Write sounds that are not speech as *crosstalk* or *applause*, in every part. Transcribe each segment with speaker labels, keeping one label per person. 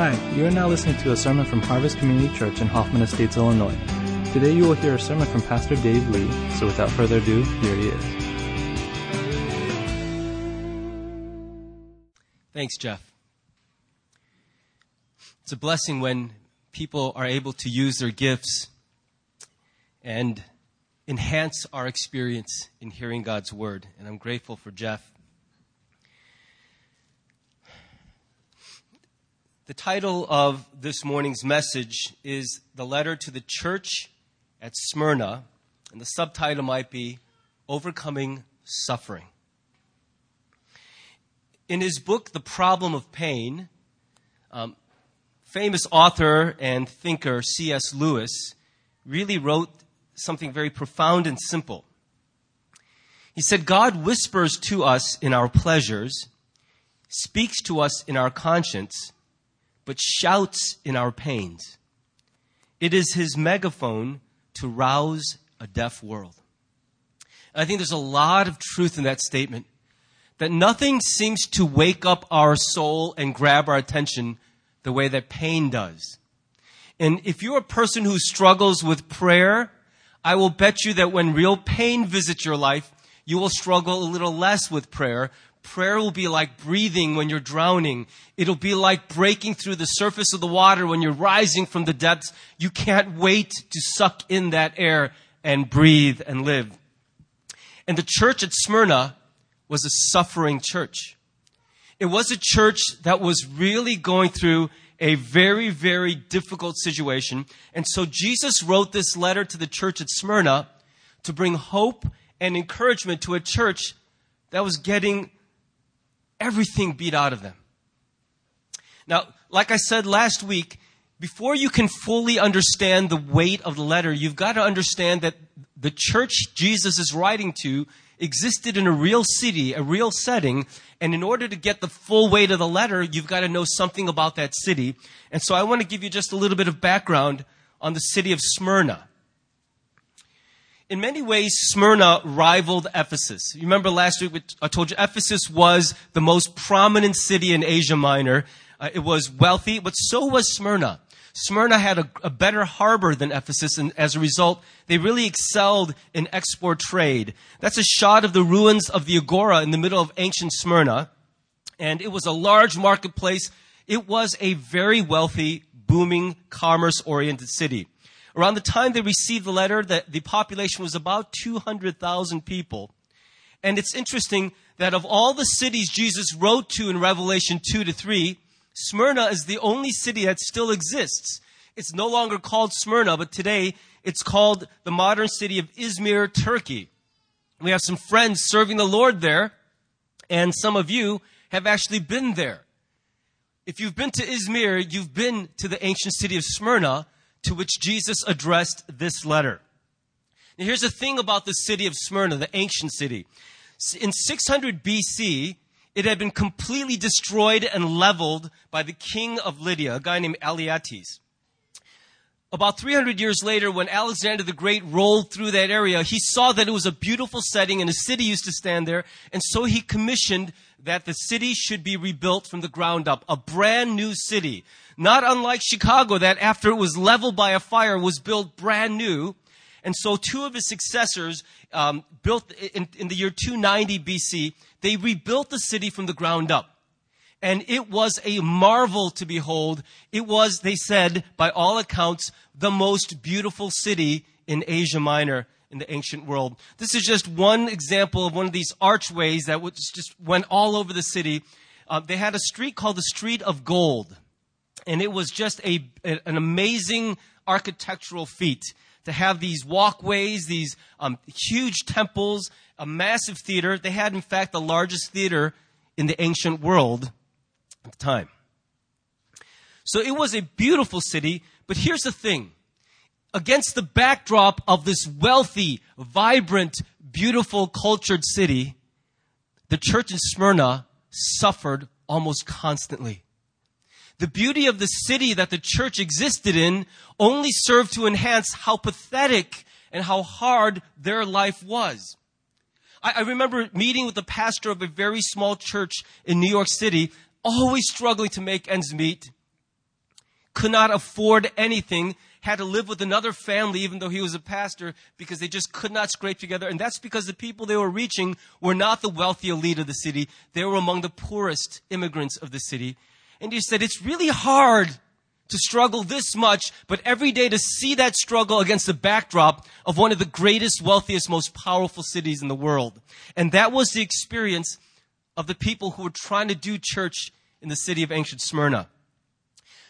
Speaker 1: Hi, you are now listening to a sermon from Harvest Community Church in Hoffman Estates, Illinois. Today you will hear a sermon from Pastor Dave Lee, so without further ado, here he is.
Speaker 2: Thanks, Jeff. It's a blessing when people are able to use their gifts and enhance our experience in hearing God's word, and I'm grateful for Jeff. The title of this morning's message is The Letter to the Church at Smyrna, and the subtitle might be Overcoming Suffering. In his book, The Problem of Pain, um, famous author and thinker C.S. Lewis really wrote something very profound and simple. He said, God whispers to us in our pleasures, speaks to us in our conscience, but shouts in our pains. It is his megaphone to rouse a deaf world. I think there's a lot of truth in that statement that nothing seems to wake up our soul and grab our attention the way that pain does. And if you're a person who struggles with prayer, I will bet you that when real pain visits your life, you will struggle a little less with prayer Prayer will be like breathing when you're drowning. It'll be like breaking through the surface of the water when you're rising from the depths. You can't wait to suck in that air and breathe and live. And the church at Smyrna was a suffering church. It was a church that was really going through a very, very difficult situation. And so Jesus wrote this letter to the church at Smyrna to bring hope and encouragement to a church that was getting everything beat out of them. Now, like I said last week, before you can fully understand the weight of the letter, you've got to understand that the church Jesus is writing to existed in a real city, a real setting, and in order to get the full weight of the letter, you've got to know something about that city. And so I want to give you just a little bit of background on the city of Smyrna in many ways, Smyrna rivaled Ephesus. You remember last week I told you Ephesus was the most prominent city in Asia Minor. Uh, it was wealthy, but so was Smyrna. Smyrna had a, a, better harbor than Ephesus, and as a result, they really excelled in export trade. That's a shot of the ruins of the Agora in the middle of ancient Smyrna. And it was a large marketplace. It was a very wealthy, booming, commerce oriented city. Around the time they received the letter, the, the population was about 200,000 people. And it's interesting that of all the cities Jesus wrote to in Revelation 2 to 3, Smyrna is the only city that still exists. It's no longer called Smyrna, but today it's called the modern city of Izmir, Turkey. We have some friends serving the Lord there, and some of you have actually been there. If you've been to Izmir, you've been to the ancient city of Smyrna, to which Jesus addressed this letter. Now, here's the thing about the city of Smyrna, the ancient city. In 600 BC, it had been completely destroyed and leveled by the king of Lydia, a guy named Alyattes. About 300 years later, when Alexander the Great rolled through that area, he saw that it was a beautiful setting and a city used to stand there. And so he commissioned that the city should be rebuilt from the ground up. A brand new city. Not unlike Chicago that after it was leveled by a fire was built brand new. And so two of his successors, um, built in, in the year 290 BC, they rebuilt the city from the ground up. And it was a marvel to behold. It was, they said, by all accounts, the most beautiful city in Asia Minor in the ancient world. This is just one example of one of these archways that just went all over the city. Uh, they had a street called the Street of Gold, and it was just a, an amazing architectural feat to have these walkways, these um, huge temples, a massive theater. They had, in fact, the largest theater in the ancient world at the time. So it was a beautiful city, but here's the thing against the backdrop of this wealthy, vibrant, beautiful, cultured city, the church in Smyrna suffered almost constantly. The beauty of the city that the church existed in only served to enhance how pathetic and how hard their life was. I, I remember meeting with the pastor of a very small church in New York City, always struggling to make ends meet. could not afford anything, had to live with another family even though he was a pastor because they just could not scrape together. And that's because the people they were reaching were not the wealthy elite of the city. They were among the poorest immigrants of the city. And he said, it's really hard to struggle this much, but every day to see that struggle against the backdrop of one of the greatest, wealthiest, most powerful cities in the world. And that was the experience of the people who were trying to do church in the city of ancient Smyrna.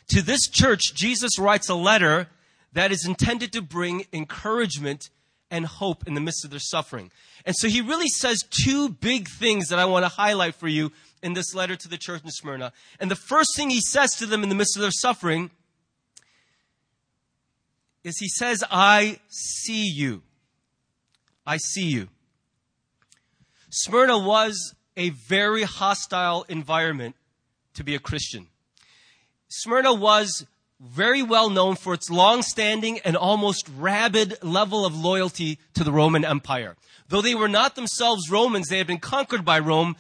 Speaker 2: To this church, Jesus writes a letter that is intended to bring encouragement and hope in the midst of their suffering. And so he really says two big things that I want to highlight for you in this letter to the church in Smyrna. And the first thing he says to them in the midst of their suffering is he says, I see you. I see you. Smyrna was a very hostile environment to be a Christian. Smyrna was very well known for its long-standing and almost rabid level of loyalty to the Roman Empire. Though they were not themselves Romans, they had been conquered by Rome.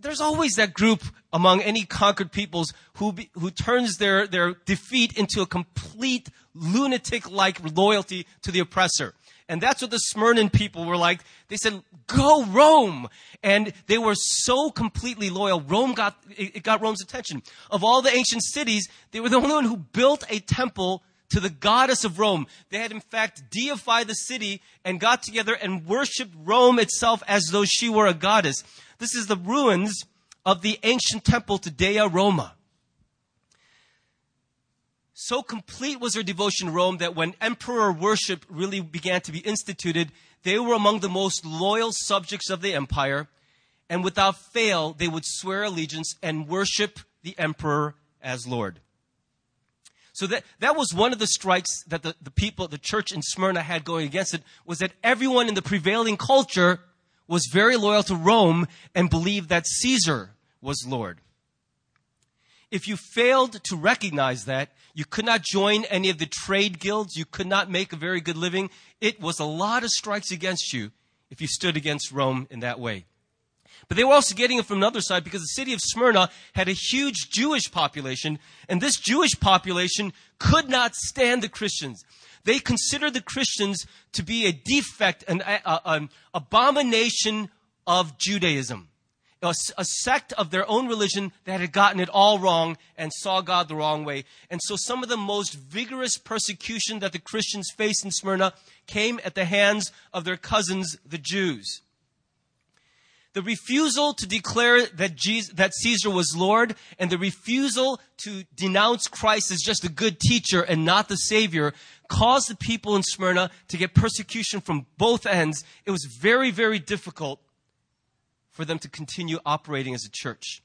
Speaker 2: There's always that group among any conquered peoples who, be, who turns their, their defeat into a complete lunatic-like loyalty to the oppressor. And that's what the Smyrnan people were like. They said, go Rome. And they were so completely loyal. Rome got, it got Rome's attention. Of all the ancient cities, they were the only one who built a temple to the goddess of Rome. They had in fact deified the city and got together and worshiped Rome itself as though she were a goddess. This is the ruins of the ancient temple to Dea Roma. So complete was their devotion to Rome that when emperor worship really began to be instituted, they were among the most loyal subjects of the empire. And without fail, they would swear allegiance and worship the emperor as Lord. So that, that was one of the strikes that the, the people, the church in Smyrna had going against it, was that everyone in the prevailing culture was very loyal to Rome and believed that Caesar was Lord. If you failed to recognize that, you could not join any of the trade guilds, you could not make a very good living. It was a lot of strikes against you if you stood against Rome in that way. But they were also getting it from another side because the city of Smyrna had a huge Jewish population, and this Jewish population could not stand the Christians. They considered the Christians to be a defect, an, an abomination of Judaism a, a, sect of their own religion that had gotten it all wrong and saw God the wrong way. And so some of the most vigorous persecution that the Christians faced in Smyrna came at the hands of their cousins, the Jews. The refusal to declare that, Jesus, that Caesar was Lord and the refusal to denounce Christ as just a good teacher and not the Savior caused the people in Smyrna to get persecution from both ends. It was very, very difficult for them to continue operating as a church.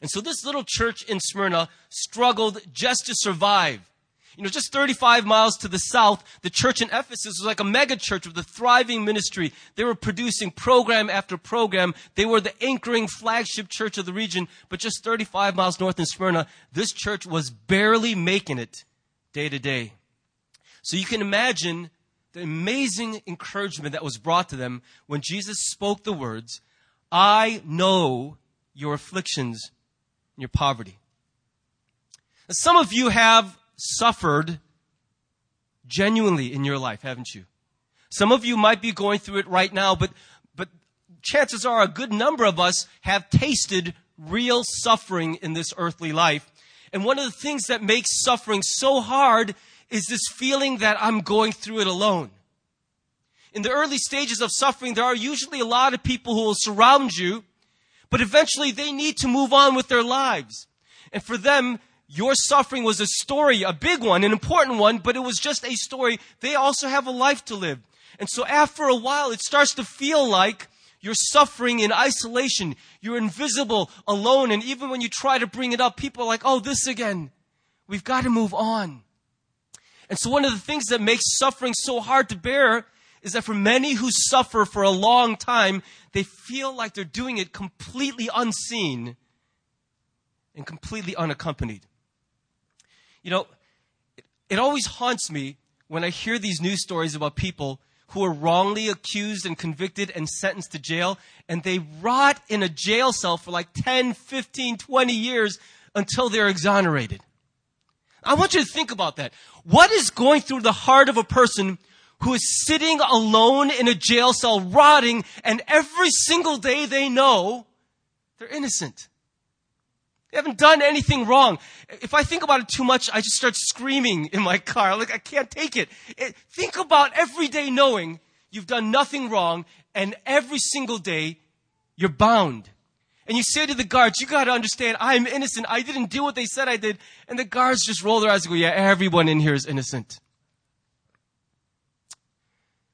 Speaker 2: And so this little church in Smyrna struggled just to survive. You know, just 35 miles to the south, the church in Ephesus was like a mega church with a thriving ministry. They were producing program after program. They were the anchoring flagship church of the region. But just 35 miles north in Smyrna, this church was barely making it day to day. So you can imagine the amazing encouragement that was brought to them when Jesus spoke the words, I know your afflictions and your poverty. Some of you have suffered genuinely in your life, haven't you? Some of you might be going through it right now, but, but chances are a good number of us have tasted real suffering in this earthly life. And one of the things that makes suffering so hard is this feeling that I'm going through it alone in the early stages of suffering, there are usually a lot of people who will surround you, but eventually they need to move on with their lives. And for them, your suffering was a story, a big one, an important one, but it was just a story. They also have a life to live. And so after a while, it starts to feel like you're suffering in isolation. You're invisible, alone. And even when you try to bring it up, people are like, oh, this again. We've got to move on. And so one of the things that makes suffering so hard to bear is that for many who suffer for a long time, they feel like they're doing it completely unseen and completely unaccompanied. You know, it, always haunts me when I hear these news stories about people who are wrongly accused and convicted and sentenced to jail, and they rot in a jail cell for like 10, 15, 20 years until they're exonerated. I want you to think about that. What is going through the heart of a person who is sitting alone in a jail cell rotting and every single day they know they're innocent? They haven't done anything wrong. If I think about it too much, I just start screaming in my car. Like, I can't take it. it. Think about every day knowing you've done nothing wrong and every single day you're bound. And you say to the guards, you gotta understand, I'm innocent. I didn't do what they said I did. And the guards just roll their eyes and go, yeah, everyone in here is innocent.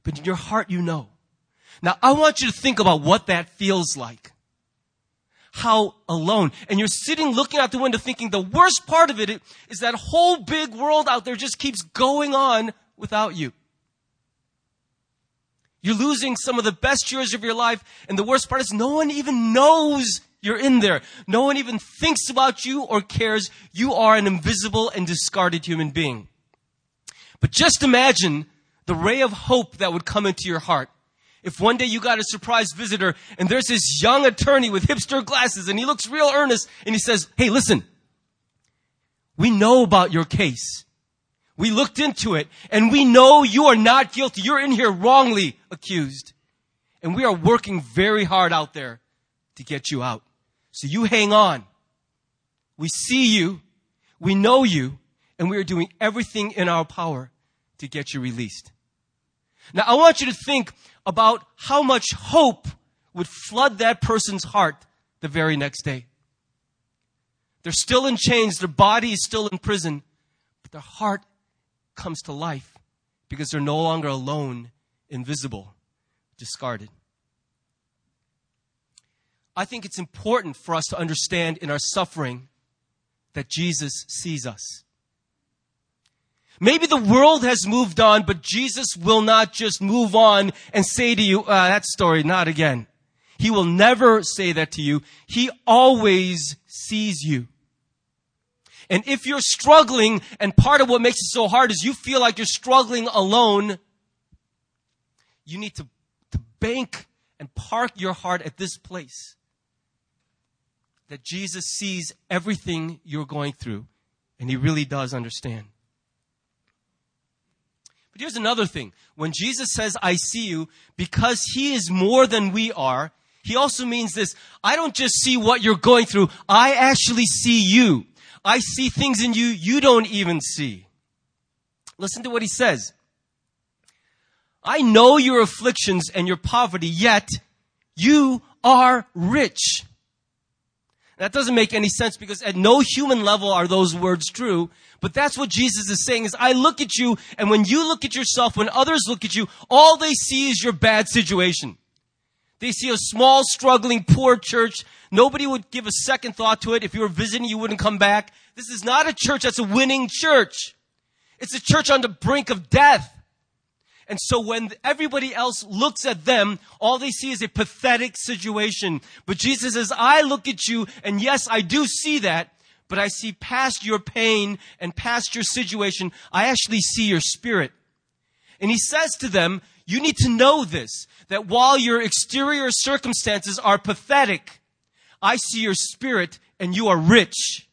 Speaker 2: But in your heart, you know. Now, I want you to think about what that feels like how alone. And you're sitting looking out the window thinking the worst part of it is that whole big world out there just keeps going on without you. You're losing some of the best years of your life. And the worst part is no one even knows you're in there. No one even thinks about you or cares. You are an invisible and discarded human being. But just imagine the ray of hope that would come into your heart if one day you got a surprise visitor and there's this young attorney with hipster glasses and he looks real earnest and he says, Hey, listen, we know about your case. We looked into it and we know you are not guilty. You're in here wrongly accused. And we are working very hard out there to get you out. So you hang on. We see you. We know you. And we are doing everything in our power to get you released. Now I want you to think about how much hope would flood that person's heart the very next day. They're still in chains, their body is still in prison, but their heart comes to life because they're no longer alone, invisible, discarded. I think it's important for us to understand in our suffering that Jesus sees us. Maybe the world has moved on, but Jesus will not just move on and say to you, uh, that story, not again. He will never say that to you. He always sees you. And if you're struggling, and part of what makes it so hard is you feel like you're struggling alone, you need to, to bank and park your heart at this place. That Jesus sees everything you're going through, and He really does understand. But here's another thing. When Jesus says, I see you, because he is more than we are, he also means this. I don't just see what you're going through. I actually see you. I see things in you you don't even see. Listen to what he says. I know your afflictions and your poverty, yet you are rich. That doesn't make any sense because at no human level are those words true. But that's what Jesus is saying is I look at you and when you look at yourself, when others look at you, all they see is your bad situation. They see a small, struggling, poor church. Nobody would give a second thought to it. If you were visiting, you wouldn't come back. This is not a church that's a winning church. It's a church on the brink of death. And so when everybody else looks at them, all they see is a pathetic situation. But Jesus says, I look at you, and yes, I do see that, but I see past your pain and past your situation. I actually see your spirit. And he says to them, you need to know this, that while your exterior circumstances are pathetic, I see your spirit and you are rich.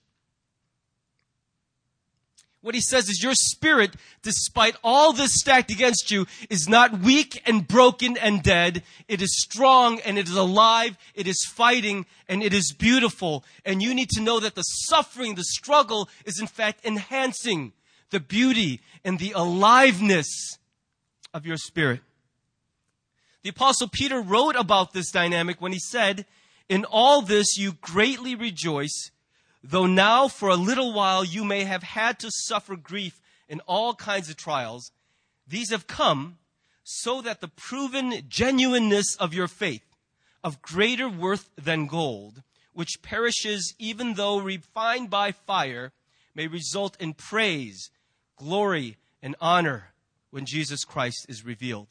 Speaker 2: What he says is your spirit, despite all this stacked against you, is not weak and broken and dead. It is strong and it is alive. It is fighting and it is beautiful. And you need to know that the suffering, the struggle is in fact enhancing the beauty and the aliveness of your spirit. The apostle Peter wrote about this dynamic when he said, in all this you greatly rejoice Though now for a little while you may have had to suffer grief in all kinds of trials, these have come so that the proven genuineness of your faith, of greater worth than gold, which perishes even though refined by fire, may result in praise, glory, and honor when Jesus Christ is revealed.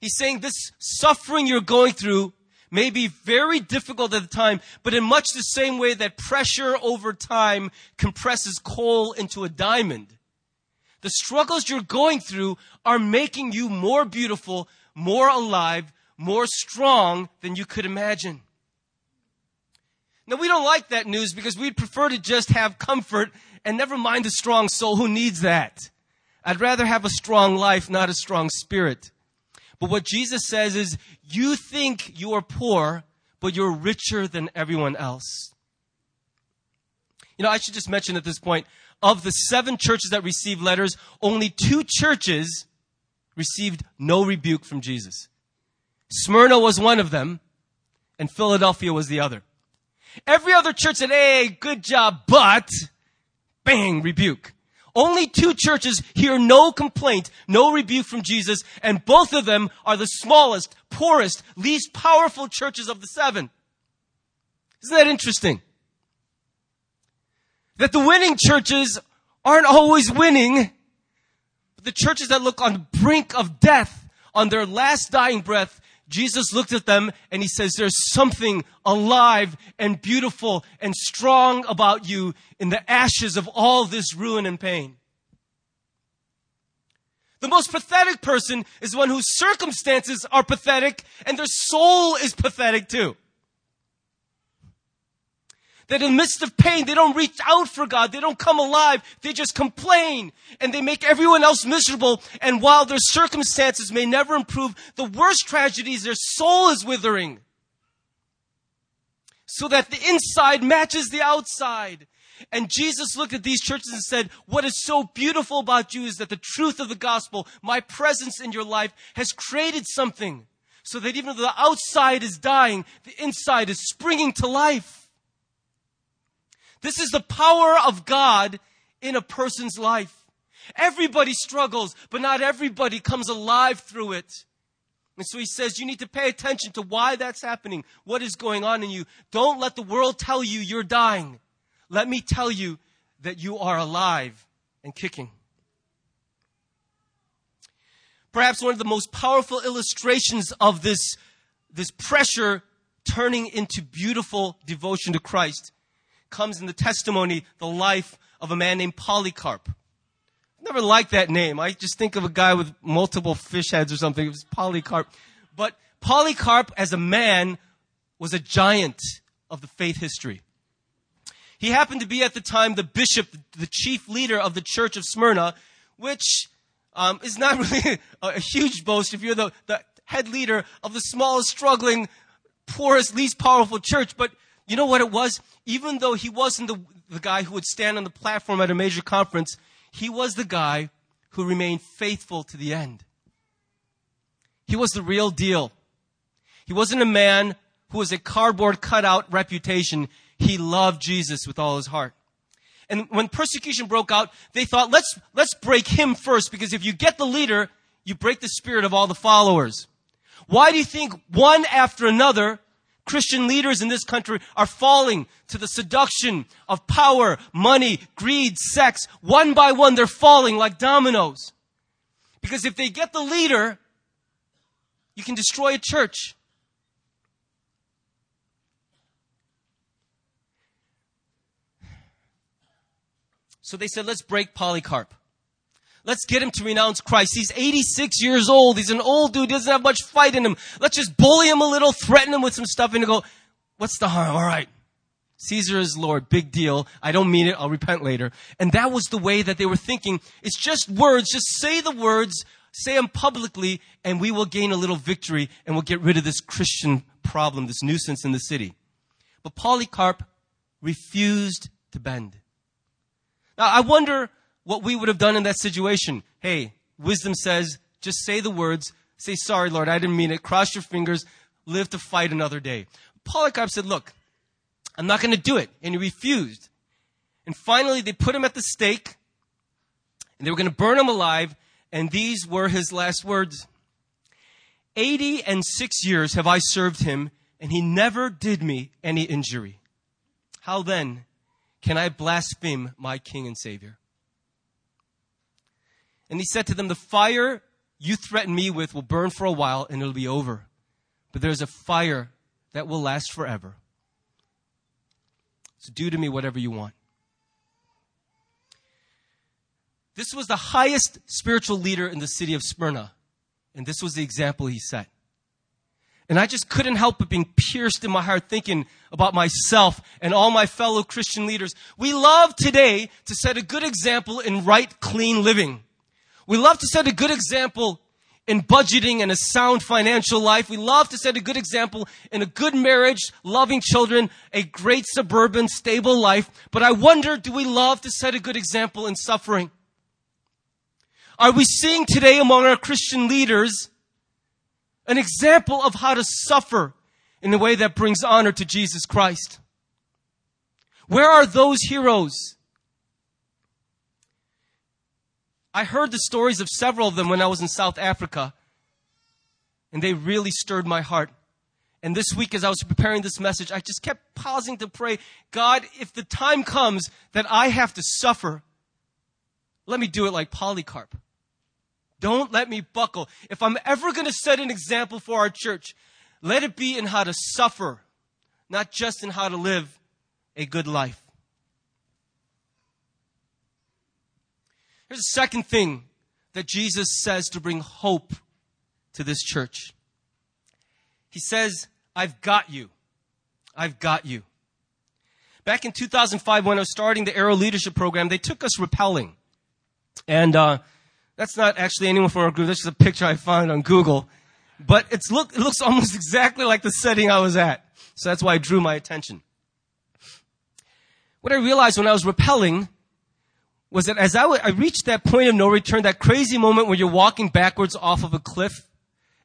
Speaker 2: He's saying this suffering you're going through may be very difficult at the time, but in much the same way that pressure over time compresses coal into a diamond. The struggles you're going through are making you more beautiful, more alive, more strong than you could imagine. Now we don't like that news because we'd prefer to just have comfort And never mind the strong soul. Who needs that? I'd rather have a strong life, not a strong spirit. But what Jesus says is, you think you are poor, but you're richer than everyone else. You know, I should just mention at this point, of the seven churches that received letters, only two churches received no rebuke from Jesus. Smyrna was one of them, and Philadelphia was the other. Every other church said, hey, good job, but, bang, rebuke. Only two churches hear no complaint, no rebuke from Jesus, and both of them are the smallest, poorest, least powerful churches of the seven. Isn't that interesting? That the winning churches aren't always winning, but the churches that look on the brink of death, on their last dying breath, Jesus looked at them and he says, there's something alive and beautiful and strong about you in the ashes of all this ruin and pain. The most pathetic person is one whose circumstances are pathetic and their soul is pathetic too that in the midst of pain, they don't reach out for God. They don't come alive. They just complain and they make everyone else miserable. And while their circumstances may never improve, the worst tragedy is their soul is withering. So that the inside matches the outside. And Jesus looked at these churches and said, what is so beautiful about you is that the truth of the gospel, my presence in your life has created something so that even though the outside is dying, the inside is springing to life. This is the power of God in a person's life. Everybody struggles, but not everybody comes alive through it. And so he says you need to pay attention to why that's happening, what is going on in you. Don't let the world tell you you're dying. Let me tell you that you are alive and kicking. Perhaps one of the most powerful illustrations of this, this pressure turning into beautiful devotion to Christ comes in the testimony, the life of a man named Polycarp. Never liked that name. I just think of a guy with multiple fish heads or something. It was Polycarp. But Polycarp as a man was a giant of the faith history. He happened to be at the time the bishop, the chief leader of the church of Smyrna, which um, is not *laughs* really a, huge boast if you're the, the head leader of the smallest, struggling, poorest, least powerful church. But you know what it was? Even though he wasn't the, the guy who would stand on the platform at a major conference, he was the guy who remained faithful to the end. He was the real deal. He wasn't a man who was a cardboard cutout reputation. He loved Jesus with all his heart. And when persecution broke out, they thought, let's, let's break him first because if you get the leader, you break the spirit of all the followers. Why do you think one after another Christian leaders in this country are falling to the seduction of power, money, greed, sex. One by one, they're falling like dominoes. Because if they get the leader, you can destroy a church. So they said, let's break Polycarp. Let's get him to renounce Christ. He's 86 years old. He's an old dude. He doesn't have much fight in him. Let's just bully him a little, threaten him with some stuff and go, what's the harm? All right. Caesar is Lord. Big deal. I don't mean it. I'll repent later. And that was the way that they were thinking. It's just words. Just say the words, say them publicly, and we will gain a little victory and we'll get rid of this Christian problem, this nuisance in the city. But Polycarp refused to bend. Now, I wonder what we would have done in that situation. Hey, wisdom says, just say the words, say, sorry, Lord, I didn't mean it, cross your fingers, live to fight another day. Polycarp said, look, I'm not going to do it. And he refused. And finally, they put him at the stake, and they were going to burn him alive, and these were his last words. Eighty and six years have I served him, and he never did me any injury. How then can I blaspheme my King and Savior? And he said to them, The fire you threaten me with will burn for a while and it'll be over. But there's a fire that will last forever. So do to me whatever you want. This was the highest spiritual leader in the city of Smyrna. And this was the example he set. And I just couldn't help but being pierced in my heart thinking about myself and all my fellow Christian leaders. We love today to set a good example in right, clean living. We love to set a good example in budgeting and a sound financial life. We love to set a good example in a good marriage, loving children, a great suburban, stable life. But I wonder, do we love to set a good example in suffering? Are we seeing today among our Christian leaders an example of how to suffer in a way that brings honor to Jesus Christ. Where are those heroes? I heard the stories of several of them when I was in South Africa, and they really stirred my heart. And this week, as I was preparing this message, I just kept pausing to pray God, if the time comes that I have to suffer, let me do it like Polycarp. Don't let me buckle. If I'm ever going to set an example for our church, let it be in how to suffer, not just in how to live a good life. Here's the second thing that Jesus says to bring hope to this church. He says, I've got you. I've got you. Back in 2005, when I was starting the Arrow Leadership Program, they took us rappelling. And uh, that's not actually anyone from our group. That's just a picture I found on Google. But it's look, it looks almost *laughs* exactly like the setting I was at. So that's why it drew my attention. What I realized when I was rappelling was that as I, w- I reached that point of no return, that crazy moment when you're walking backwards off of a cliff,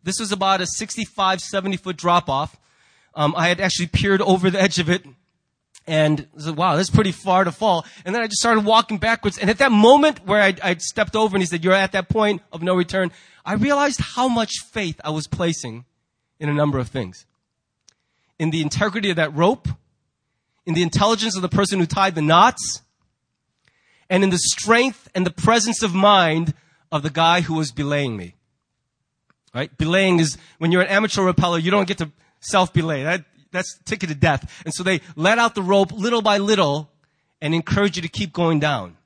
Speaker 2: this was about a 65, 70 foot drop off. Um, I had actually peered over the edge of it and I said, wow, that's pretty far to fall. And then I just started walking backwards. And at that moment where I, I stepped over and he said, you're at that point of no return, I realized how much faith I was placing in a number of things. In the integrity of that rope, in the intelligence of the person who tied the knots, and in the strength and the presence of mind of the guy who was belaying me. Right? Belaying is when you're an amateur rappeller, you don't get to self-belay. That, that's ticket to death. And so they let out the rope little by little and encourage you to keep going down.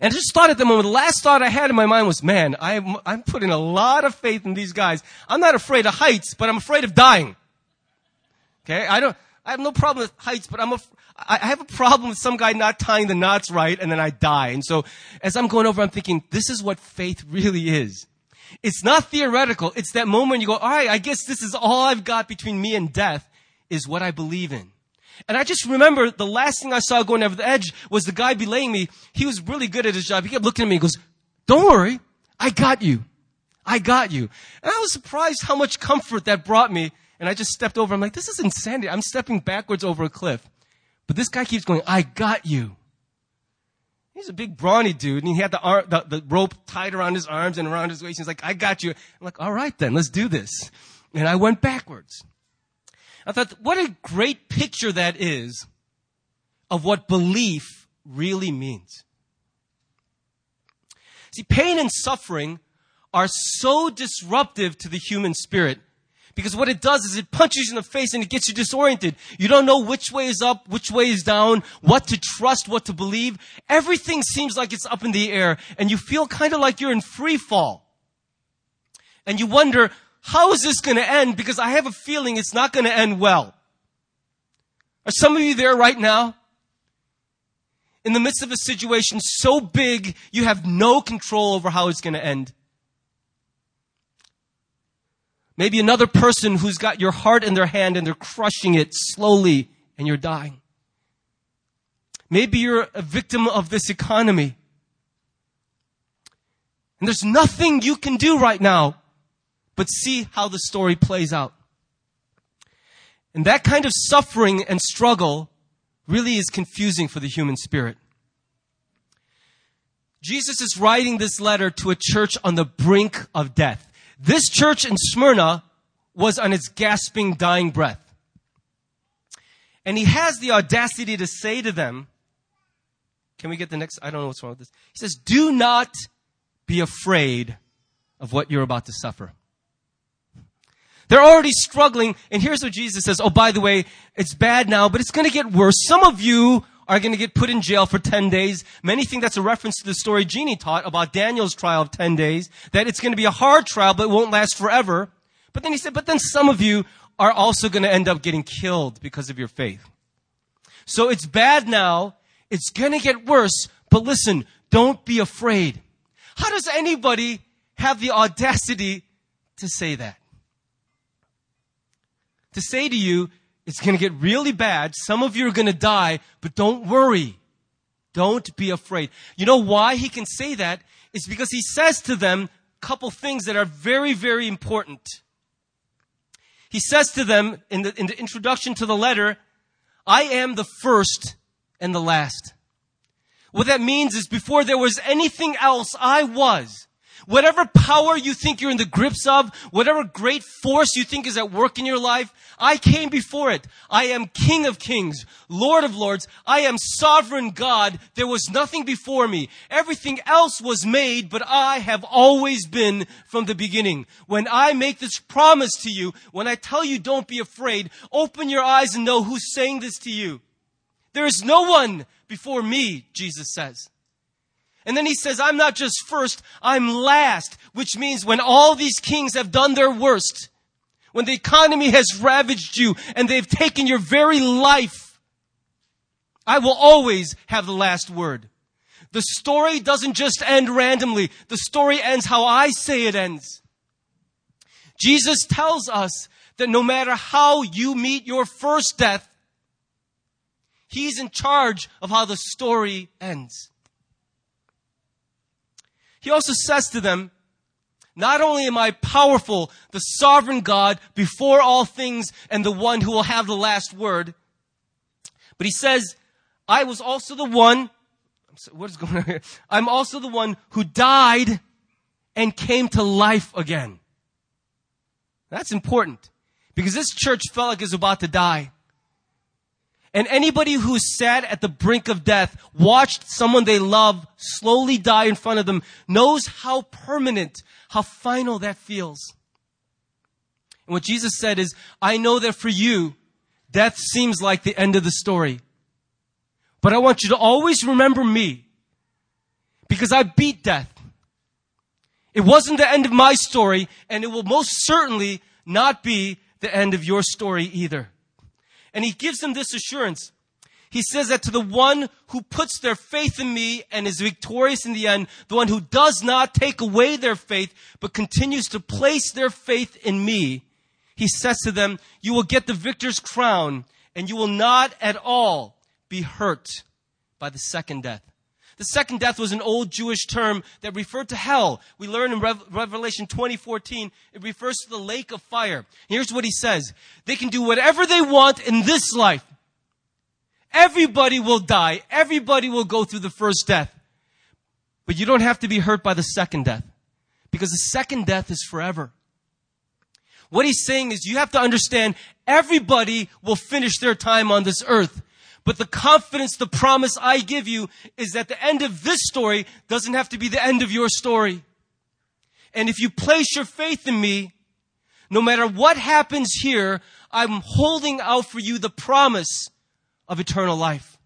Speaker 2: And I just thought at the moment, the last thought I had in my mind was, man, I'm, I'm putting a lot of faith in these guys. I'm not afraid of heights, but I'm afraid of dying. Okay? I don't, I have no problem with heights, but I'm a, I have a problem with some guy not tying the knots right and then I die. And so as I'm going over, I'm thinking, this is what faith really is. It's not theoretical. It's that moment you go, all right, I guess this is all I've got between me and death is what I believe in. And I just remember the last thing I saw going over the edge was the guy belaying me. He was really good at his job. He kept looking at me and goes, don't worry. I got you. I got you. And I was surprised how much comfort that brought me. And I just stepped over. I'm like, this is insanity. I'm stepping backwards over a cliff. But this guy keeps going, I got you. He's a big brawny dude and he had the, the, the rope tied around his arms and around his waist. He's like, I got you. I'm like, all right then, let's do this. And I went backwards. I thought, what a great picture that is of what belief really means. See, pain and suffering are so disruptive to the human spirit because what it does is it punches you in the face and it gets you disoriented. You don't know which way is up, which way is down, what to trust, what to believe. Everything seems like it's up in the air and you feel kind of like you're in free fall. And you wonder, how is this going to end? Because I have a feeling it's not going to end well. Are some of you there right now? In the midst of a situation so big, you have no control over how it's going to end. Maybe another person who's got your heart in their hand and they're crushing it slowly and you're dying. Maybe you're a victim of this economy. And there's nothing you can do right now but see how the story plays out. And that kind of suffering and struggle really is confusing for the human spirit. Jesus is writing this letter to a church on the brink of death. This church in Smyrna was on its gasping, dying breath. And he has the audacity to say to them, can we get the next? I don't know what's wrong with this. He says, do not be afraid of what you're about to suffer. They're already struggling. And here's what Jesus says. Oh, by the way, it's bad now, but it's going to get worse. Some of you are going to get put in jail for 10 days. Many think that's a reference to the story Jeannie taught about Daniel's trial of 10 days, that it's going to be a hard trial, but it won't last forever. But then he said, but then some of you are also going to end up getting killed because of your faith. So it's bad now. It's going to get worse. But listen, don't be afraid. How does anybody have the audacity to say that? To say to you, it's going to get really bad. Some of you are going to die, but don't worry. Don't be afraid. You know why he can say that? It's because he says to them a couple things that are very, very important. He says to them in the, in the introduction to the letter, I am the first and the last. What that means is before there was anything else, I was. Whatever power you think you're in the grips of, whatever great force you think is at work in your life, I came before it. I am King of kings, Lord of lords. I am sovereign God. There was nothing before me. Everything else was made, but I have always been from the beginning. When I make this promise to you, when I tell you don't be afraid, open your eyes and know who's saying this to you. There is no one before me, Jesus says. And then he says, I'm not just first, I'm last, which means when all these kings have done their worst, when the economy has ravaged you and they've taken your very life, I will always have the last word. The story doesn't just end randomly. The story ends how I say it ends. Jesus tells us that no matter how you meet your first death, He's in charge of how the story ends. He also says to them, not only am I powerful, the sovereign God before all things and the one who will have the last word, but he says, I was also the one, what is going on here? *laughs* I'm also the one who died and came to life again. That's important because this church felt like it was about to die. And anybody who sat at the brink of death, watched someone they love slowly die in front of them, knows how permanent, how final that feels. And what Jesus said is, I know that for you, death seems like the end of the story. But I want you to always remember me. Because I beat death. It wasn't the end of my story, and it will most certainly not be the end of your story either. And he gives them this assurance. He says that to the one who puts their faith in me and is victorious in the end, the one who does not take away their faith, but continues to place their faith in me, he says to them, you will get the victor's crown and you will not at all be hurt by the second death. The second death was an old Jewish term that referred to hell. We learn in Revelation 2014, it refers to the lake of fire. Here's what he says. They can do whatever they want in this life. Everybody will die. Everybody will go through the first death. But you don't have to be hurt by the second death. Because the second death is forever. What he's saying is you have to understand everybody will finish their time on this earth. But the confidence, the promise I give you is that the end of this story doesn't have to be the end of your story. And if you place your faith in me, no matter what happens here, I'm holding out for you the promise of eternal life.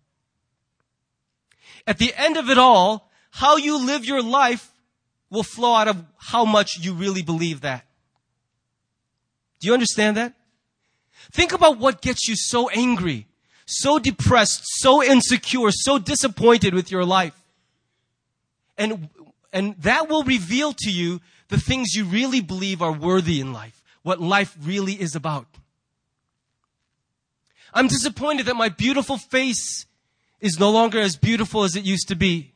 Speaker 2: At the end of it all, how you live your life will flow out of how much you really believe that. Do you understand that? Think about what gets you so angry so depressed, so insecure, so disappointed with your life. And, and that will reveal to you the things you really believe are worthy in life, what life really is about. I'm disappointed that my beautiful face is no longer as beautiful as it used to be.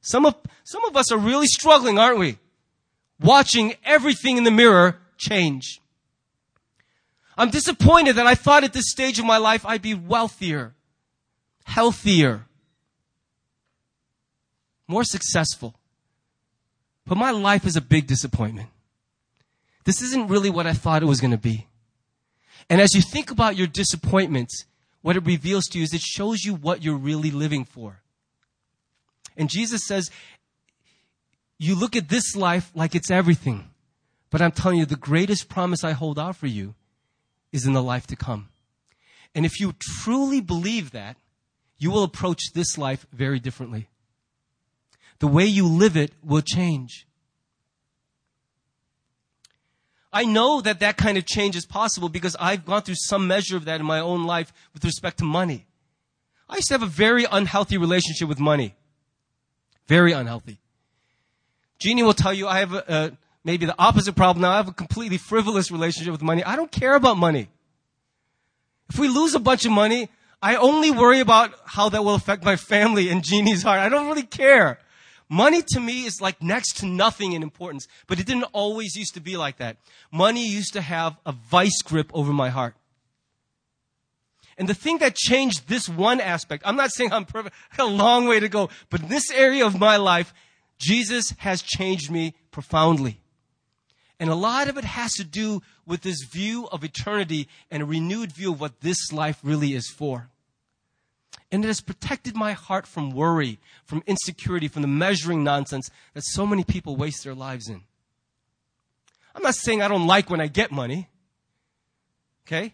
Speaker 2: Some of, some of us are really struggling, aren't we? Watching everything in the mirror change. I'm disappointed that I thought at this stage of my life I'd be wealthier, healthier, more successful. But my life is a big disappointment. This isn't really what I thought it was going to be. And as you think about your disappointments, what it reveals to you is it shows you what you're really living for. And Jesus says, you look at this life like it's everything. But I'm telling you, the greatest promise I hold out for you is in the life to come. And if you truly believe that, you will approach this life very differently. The way you live it will change. I know that that kind of change is possible because I've gone through some measure of that in my own life with respect to money. I used to have a very unhealthy relationship with money. Very unhealthy. Jeannie will tell you I have a, a, maybe the opposite problem now. I have a completely frivolous relationship with money. I don't care about money. If we lose a bunch of money, I only worry about how that will affect my family and Jeannie's heart. I don't really care. Money to me is like next to nothing in importance, but it didn't always used to be like that. Money used to have a vice grip over my heart. And the thing that changed this one aspect, I'm not saying I'm perfect, a long way to go, but in this area of my life, Jesus has changed me profoundly. And a lot of it has to do with this view of eternity and a renewed view of what this life really is for. And it has protected my heart from worry, from insecurity, from the measuring nonsense that so many people waste their lives in. I'm not saying I don't like when I get money. Okay?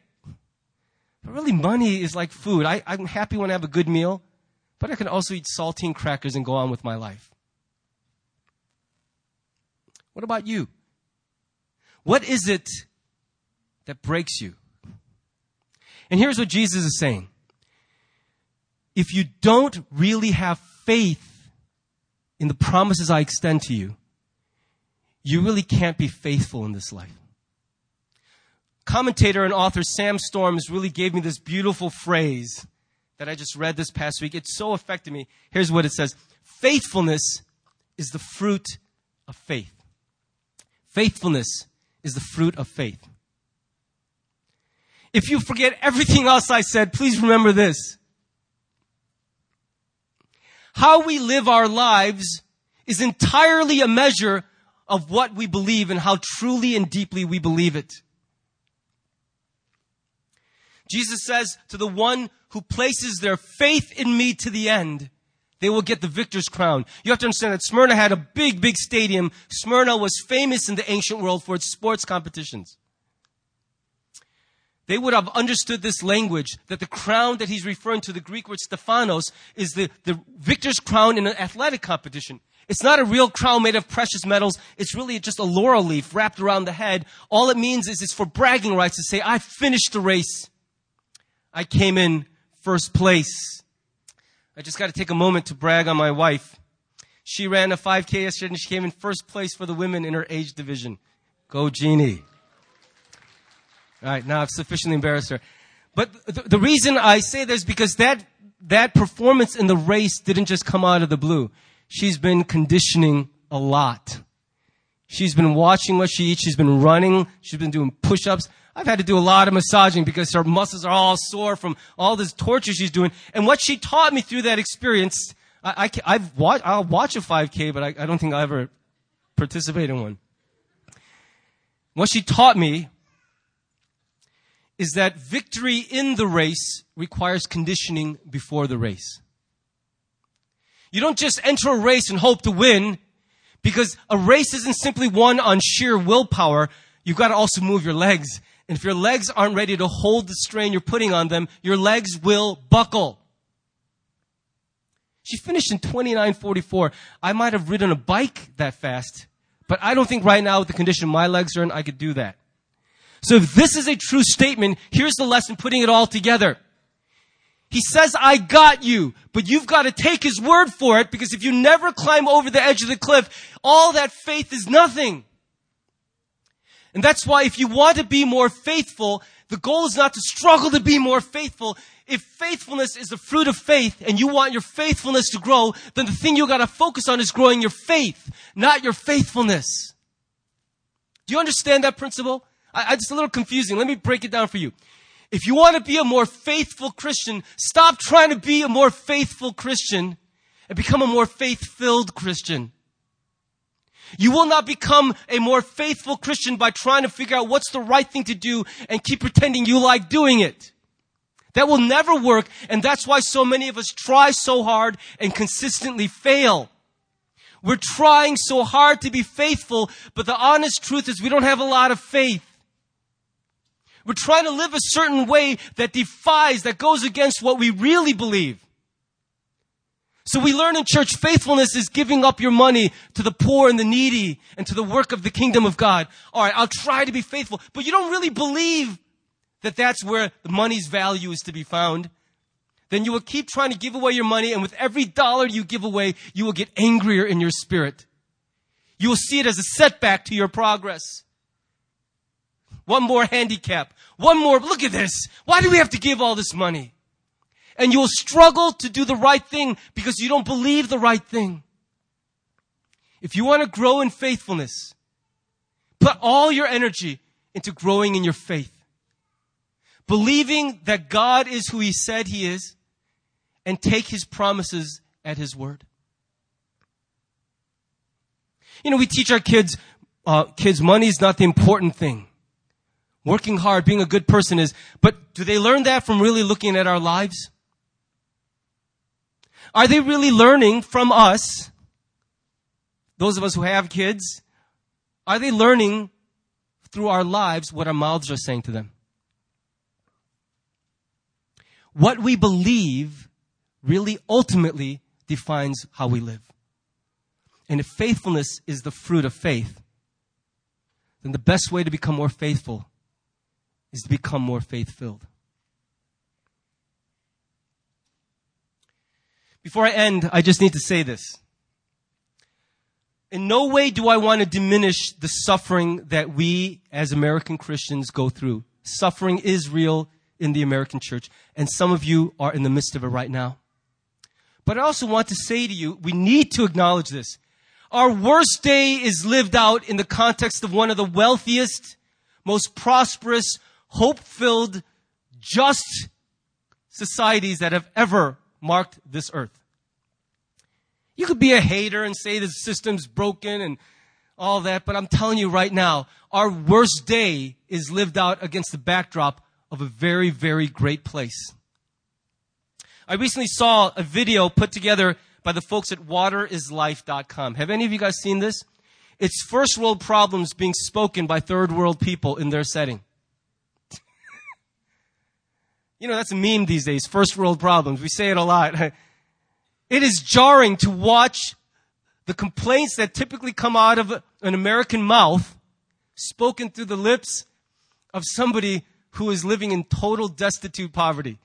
Speaker 2: But really, money is like food. I, I'm happy when I have a good meal, but I can also eat saltine crackers and go on with my life. What about you? What is it that breaks you? And here's what Jesus is saying. If you don't really have faith in the promises I extend to you, you really can't be faithful in this life. Commentator and author Sam Storms really gave me this beautiful phrase that I just read this past week. It so affected me. Here's what it says Faithfulness is the fruit of faith. Faithfulness is the fruit of faith. If you forget everything else I said, please remember this. How we live our lives is entirely a measure of what we believe and how truly and deeply we believe it. Jesus says to the one who places their faith in me to the end, they will get the victor's crown. You have to understand that Smyrna had a big, big stadium. Smyrna was famous in the ancient world for its sports competitions. They would have understood this language that the crown that he's referring to, the Greek word Stephanos, is the, the victor's crown in an athletic competition. It's not a real crown made of precious metals. It's really just a laurel leaf wrapped around the head. All it means is it's for bragging rights to say, I finished the race. I came in first place. I just got to take a moment to brag on my wife. She ran a 5K yesterday and she came in first place for the women in her age division. Go, Jeannie. All right, now I've sufficiently embarrassed her. But the, the reason I say this is because that, that performance in the race didn't just come out of the blue. She's been conditioning a lot. She's been watching what she eats. She's been running. She's been doing push-ups. I've had to do a lot of massaging because her muscles are all sore from all this torture she's doing. And what she taught me through that experience, I, I, have watched, I'll watch a 5K, but I, I don't think I'll ever participate in one. What she taught me is that victory in the race requires conditioning before the race. You don't just enter a race and hope to win because a race isn't simply won on sheer willpower. You've got to also move your legs. And if your legs aren't ready to hold the strain you're putting on them, your legs will buckle. She finished in 29.44. I might have ridden a bike that fast, but I don't think right now with the condition my legs are in, I could do that. So if this is a true statement, here's the lesson putting it all together. He says, I got you, but you've got to take his word for it because if you never climb over the edge of the cliff, all that faith is nothing. And that's why if you want to be more faithful, the goal is not to struggle to be more faithful. If faithfulness is the fruit of faith and you want your faithfulness to grow, then the thing you gotta focus on is growing your faith, not your faithfulness. Do you understand that principle? I, I, it's a little confusing. Let me break it down for you. If you want to be a more faithful Christian, stop trying to be a more faithful Christian and become a more faith-filled Christian. You will not become a more faithful Christian by trying to figure out what's the right thing to do and keep pretending you like doing it. That will never work, and that's why so many of us try so hard and consistently fail. We're trying so hard to be faithful, but the honest truth is we don't have a lot of faith. We're trying to live a certain way that defies, that goes against what we really believe. So we learn in church faithfulness is giving up your money to the poor and the needy and to the work of the kingdom of God. All right, I'll try to be faithful, but you don't really believe that that's where the money's value is to be found. Then you will keep trying to give away your money and with every dollar you give away, you will get angrier in your spirit. You will see it as a setback to your progress. One more handicap. One more, look at this. Why do we have to give all this money? And you will struggle to do the right thing because you don't believe the right thing. If you want to grow in faithfulness, put all your energy into growing in your faith. Believing that God is who He said He is and take His promises at His word. You know, we teach our kids, uh, kids, money is not the important thing. Working hard, being a good person is, but do they learn that from really looking at our lives? Are they really learning from us? Those of us who have kids, are they learning through our lives what our mouths are saying to them? What we believe really ultimately defines how we live. And if faithfulness is the fruit of faith, then the best way to become more faithful is to become more faith filled. Before I end, I just need to say this. In no way do I want to diminish the suffering that we as American Christians go through. Suffering is real in the American church, and some of you are in the midst of it right now. But I also want to say to you, we need to acknowledge this. Our worst day is lived out in the context of one of the wealthiest, most prosperous, hope-filled, just societies that have ever marked this earth. You could be a hater and say the system's broken and all that, but I'm telling you right now, our worst day is lived out against the backdrop of a very, very great place. I recently saw a video put together by the folks at waterislife.com. Have any of you guys seen this? It's first world problems being spoken by third world people in their setting. You know, that's a meme these days, first world problems. We say it a lot. *laughs* It is jarring to watch the complaints that typically come out of an American mouth spoken through the lips of somebody who is living in total destitute poverty.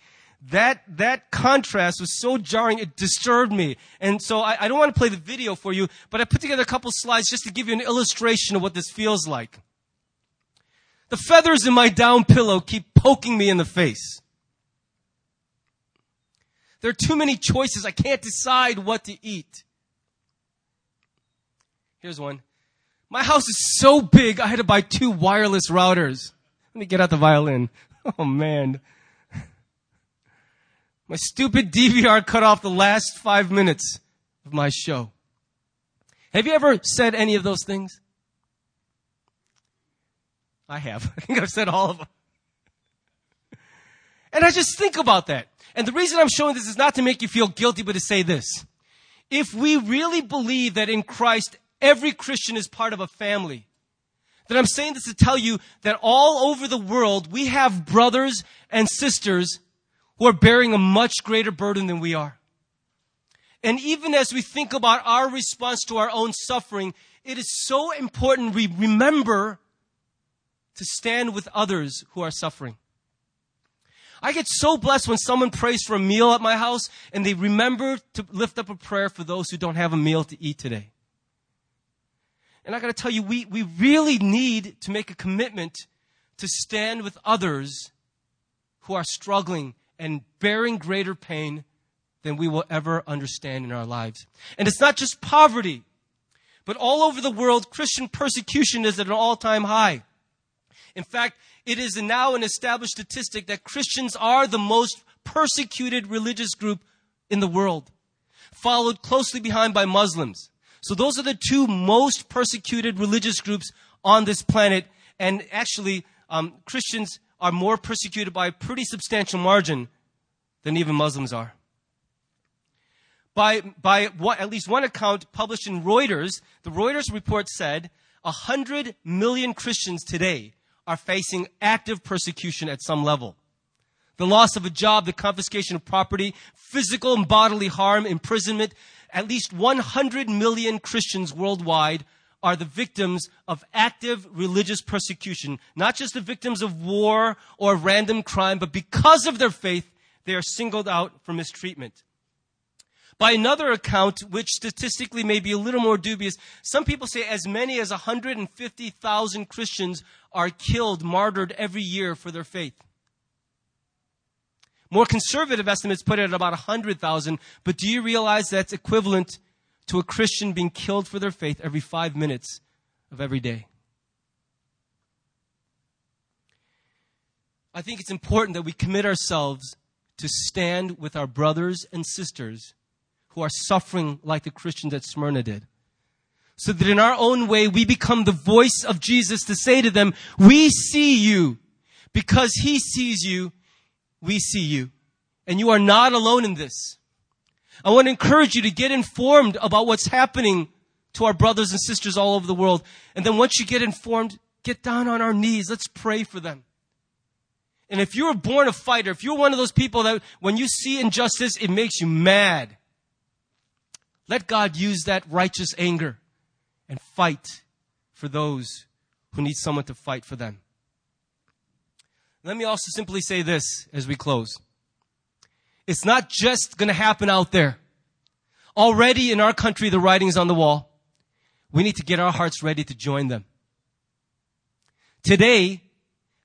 Speaker 2: That, that contrast was so jarring, it disturbed me. And so I, I don't want to play the video for you, but I put together a couple slides just to give you an illustration of what this feels like. The feathers in my down pillow keep poking me in the face. There are too many choices. I can't decide what to eat. Here's one. My house is so big, I had to buy two wireless routers. Let me get out the violin. *laughs* Oh man. *laughs* My stupid DVR cut off the last five minutes of my show. Have you ever said any of those things? I have. *laughs* I think I've said all of them. And I just think about that. And the reason I'm showing this is not to make you feel guilty, but to say this. If we really believe that in Christ every Christian is part of a family, then I'm saying this to tell you that all over the world we have brothers and sisters who are bearing a much greater burden than we are. And even as we think about our response to our own suffering, it is so important we remember to stand with others who are suffering. I get so blessed when someone prays for a meal at my house and they remember to lift up a prayer for those who don't have a meal to eat today. And I gotta tell you, we, we really need to make a commitment to stand with others who are struggling and bearing greater pain than we will ever understand in our lives. And it's not just poverty, but all over the world, Christian persecution is at an all time high. In fact, it is now an established statistic that Christians are the most persecuted religious group in the world, followed closely behind by Muslims. So those are the two most persecuted religious groups on this planet. And actually, um, Christians are more persecuted by a pretty substantial margin than even Muslims are. By, by what, at least one account published in Reuters, the Reuters report said 100 million Christians today are facing active persecution at some level. the loss of a job, the confiscation of property, physical and bodily harm, imprisonment. At least 100 million Christians worldwide are the victims of active religious persecution, not just the victims of war or random crime, but because of their faith, they are singled out for mistreatment. By another account, which statistically may be a little more dubious, some people say as many as 150,000 Christians are killed, martyred every year for their faith. More conservative estimates put it at about 100,000, but do you realize that's equivalent to a Christian being killed for their faith every five minutes of every day? I think it's important that we commit ourselves to stand with our brothers and sisters who are suffering like the Christians at Smyrna did. So that in our own way, we become the voice of Jesus to say to them, we see you. Because he sees you, we see you. And you are not alone in this. I want to encourage you to get informed about what's happening to our brothers and sisters all over the world. And then once you get informed, get down on our knees. Let's pray for them. And if you were born a fighter, if you're one of those people that when you see injustice, it makes you mad, let God use that righteous anger and fight for those who need someone to fight for them. Let me also simply say this as we close. It's not just going to happen out there. Already in our country, the writing's on the wall. We need to get our hearts ready to join them. Today,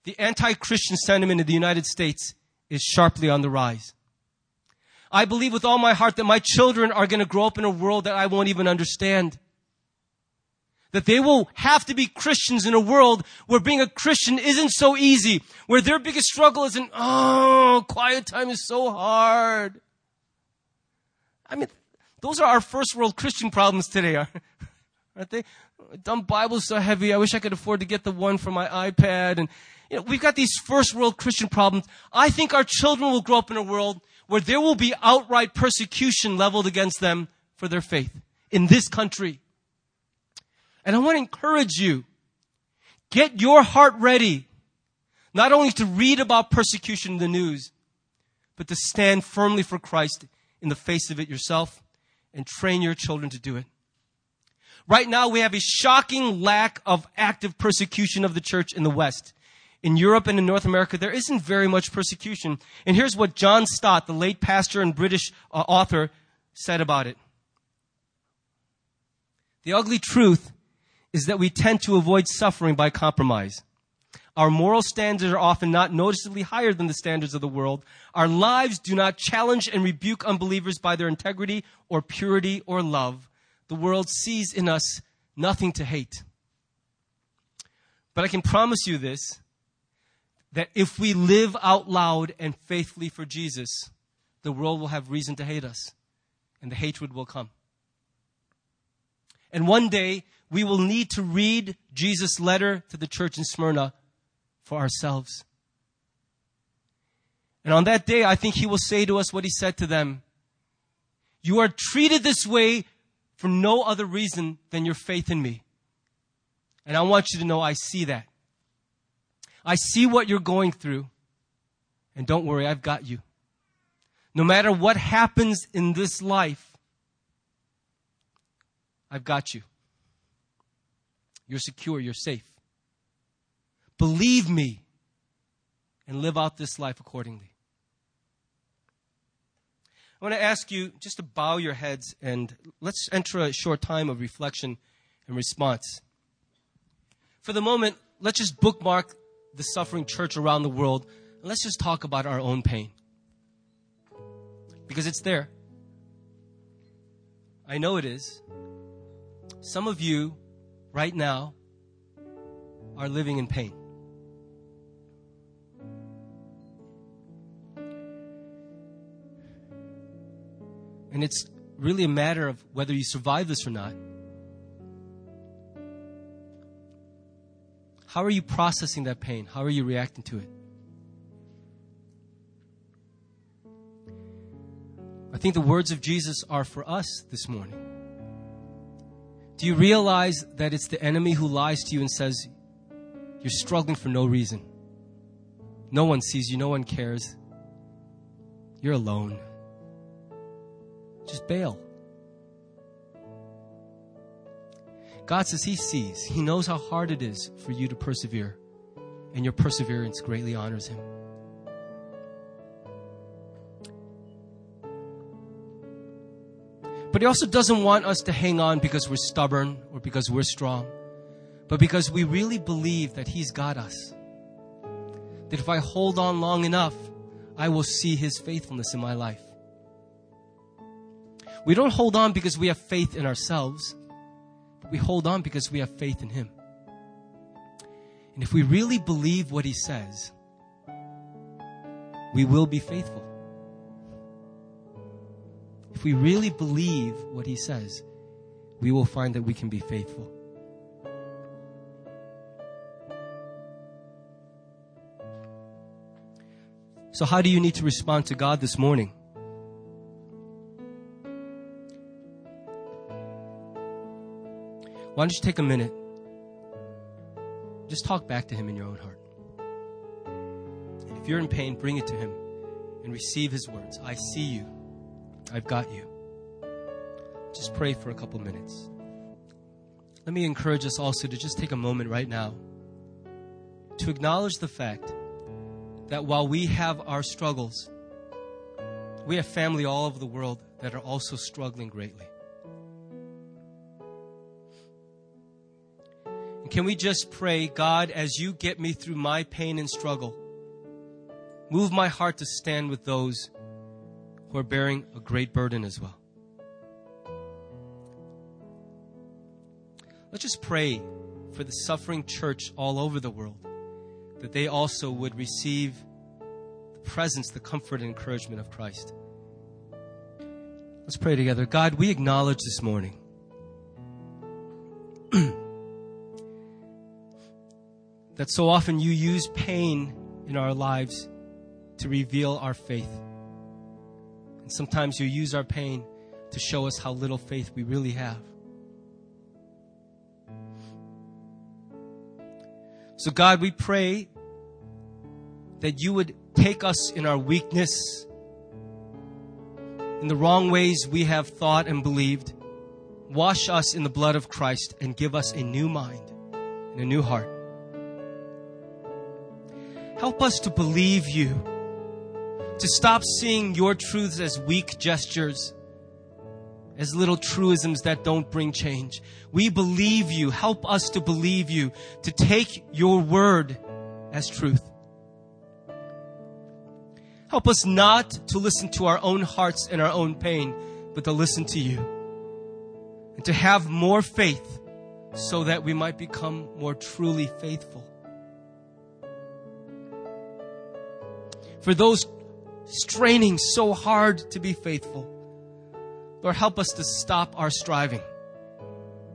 Speaker 2: the anti-Christian sentiment in the United States is sharply on the rise. I believe with all my heart that my children are going to grow up in a world that I won't even understand. That they will have to be Christians in a world where being a Christian isn't so easy, where their biggest struggle isn't, oh, quiet time is so hard. I mean, those are our first world Christian problems today, *laughs* aren't they? Dumb Bible's so heavy. I wish I could afford to get the one for my iPad. And, you know, we've got these first world Christian problems. I think our children will grow up in a world where there will be outright persecution leveled against them for their faith in this country. And I want to encourage you, get your heart ready, not only to read about persecution in the news, but to stand firmly for Christ in the face of it yourself and train your children to do it. Right now, we have a shocking lack of active persecution of the church in the West in Europe and in North America, there isn't very much persecution. And here's what John Stott, the late pastor and British uh, author, said about it. The ugly truth is that we tend to avoid suffering by compromise. Our moral standards are often not noticeably higher than the standards of the world. Our lives do not challenge and rebuke unbelievers by their integrity or purity or love. The world sees in us nothing to hate. But I can promise you this that if we live out loud and faithfully for Jesus, the world will have reason to hate us and the hatred will come. And one day we will need to read Jesus' letter to the church in Smyrna for ourselves. And on that day, I think he will say to us what he said to them. You are treated this way for no other reason than your faith in me. And I want you to know I see that. I see what you're going through. And don't worry, I've got you. No matter what happens in this life, I've got you. You're secure, you're safe. Believe me and live out this life accordingly. I want to ask you just to bow your heads and let's enter a short time of reflection and response. For the moment, let's just bookmark the suffering church around the world, let's just talk about our own pain. Because it's there. I know it is. Some of you right now are living in pain. And it's really a matter of whether you survive this or not. How are you processing that pain? How are you reacting to it? I think the words of Jesus are for us this morning. Do you realize that it's the enemy who lies to you and says, You're struggling for no reason? No one sees you, no one cares. You're alone. Just bail. God says He sees. He knows how hard it is for you to persevere, and your perseverance greatly honors Him. But He also doesn't want us to hang on because we're stubborn or because we're strong, but because we really believe that He's got us. That if I hold on long enough, I will see His faithfulness in my life. We don't hold on because we have faith in ourselves, but we hold on because we have faith in Him. And if we really believe what He says, we will be faithful. If we really believe what He says, we will find that we can be faithful. So, how do you need to respond to God this morning? Why don't you take a minute? Just talk back to Him in your own heart. And if you're in pain, bring it to Him and receive His words. I see you. I've got you. Just pray for a couple minutes. Let me encourage us also to just take a moment right now to acknowledge the fact that while we have our struggles, we have family all over the world that are also struggling greatly. Can we just pray, God, as you get me through my pain and struggle, move my heart to stand with those who are bearing a great burden as well. Let's just pray for the suffering church all over the world that they also would receive the presence, the comfort, and encouragement of Christ. Let's pray together. God, we acknowledge this morning that so often you use pain in our lives to reveal our faith. And sometimes you use our pain to show us how little faith we really have. So, God, we pray that you would take us in our weakness, in the wrong ways we have thought and believed, wash us in the blood of Christ, and give us a new mind and a new heart. Help us to believe you, to stop seeing your truths as weak gestures as little truisms that don't bring change. We believe you. Help us to believe you, to take your word as truth. Help us not to listen to our own hearts and our own pain, but to listen to you. And to have more faith so that we might become more truly faithful. For those straining so hard to be faithful, Lord, help us to stop our striving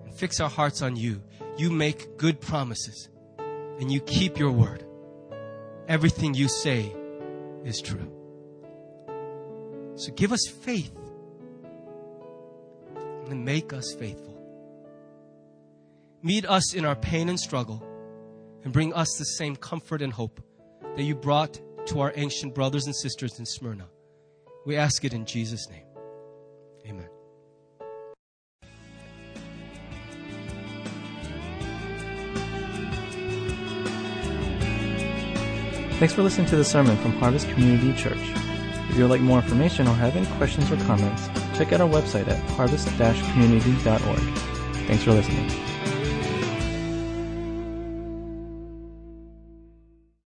Speaker 2: and fix our hearts on you. You make good promises and you keep your word. Everything you say is true. So give us faith and make us faithful. Meet us in our pain and struggle and bring us the same comfort and hope that you brought to our ancient brothers and sisters in Smyrna. We ask it in Jesus' name. Amen.
Speaker 1: Thanks for listening to the sermon from Harvest Community Church. If you would like more information or have any questions or comments, check out our website at harvest-community.org. Thanks for listening.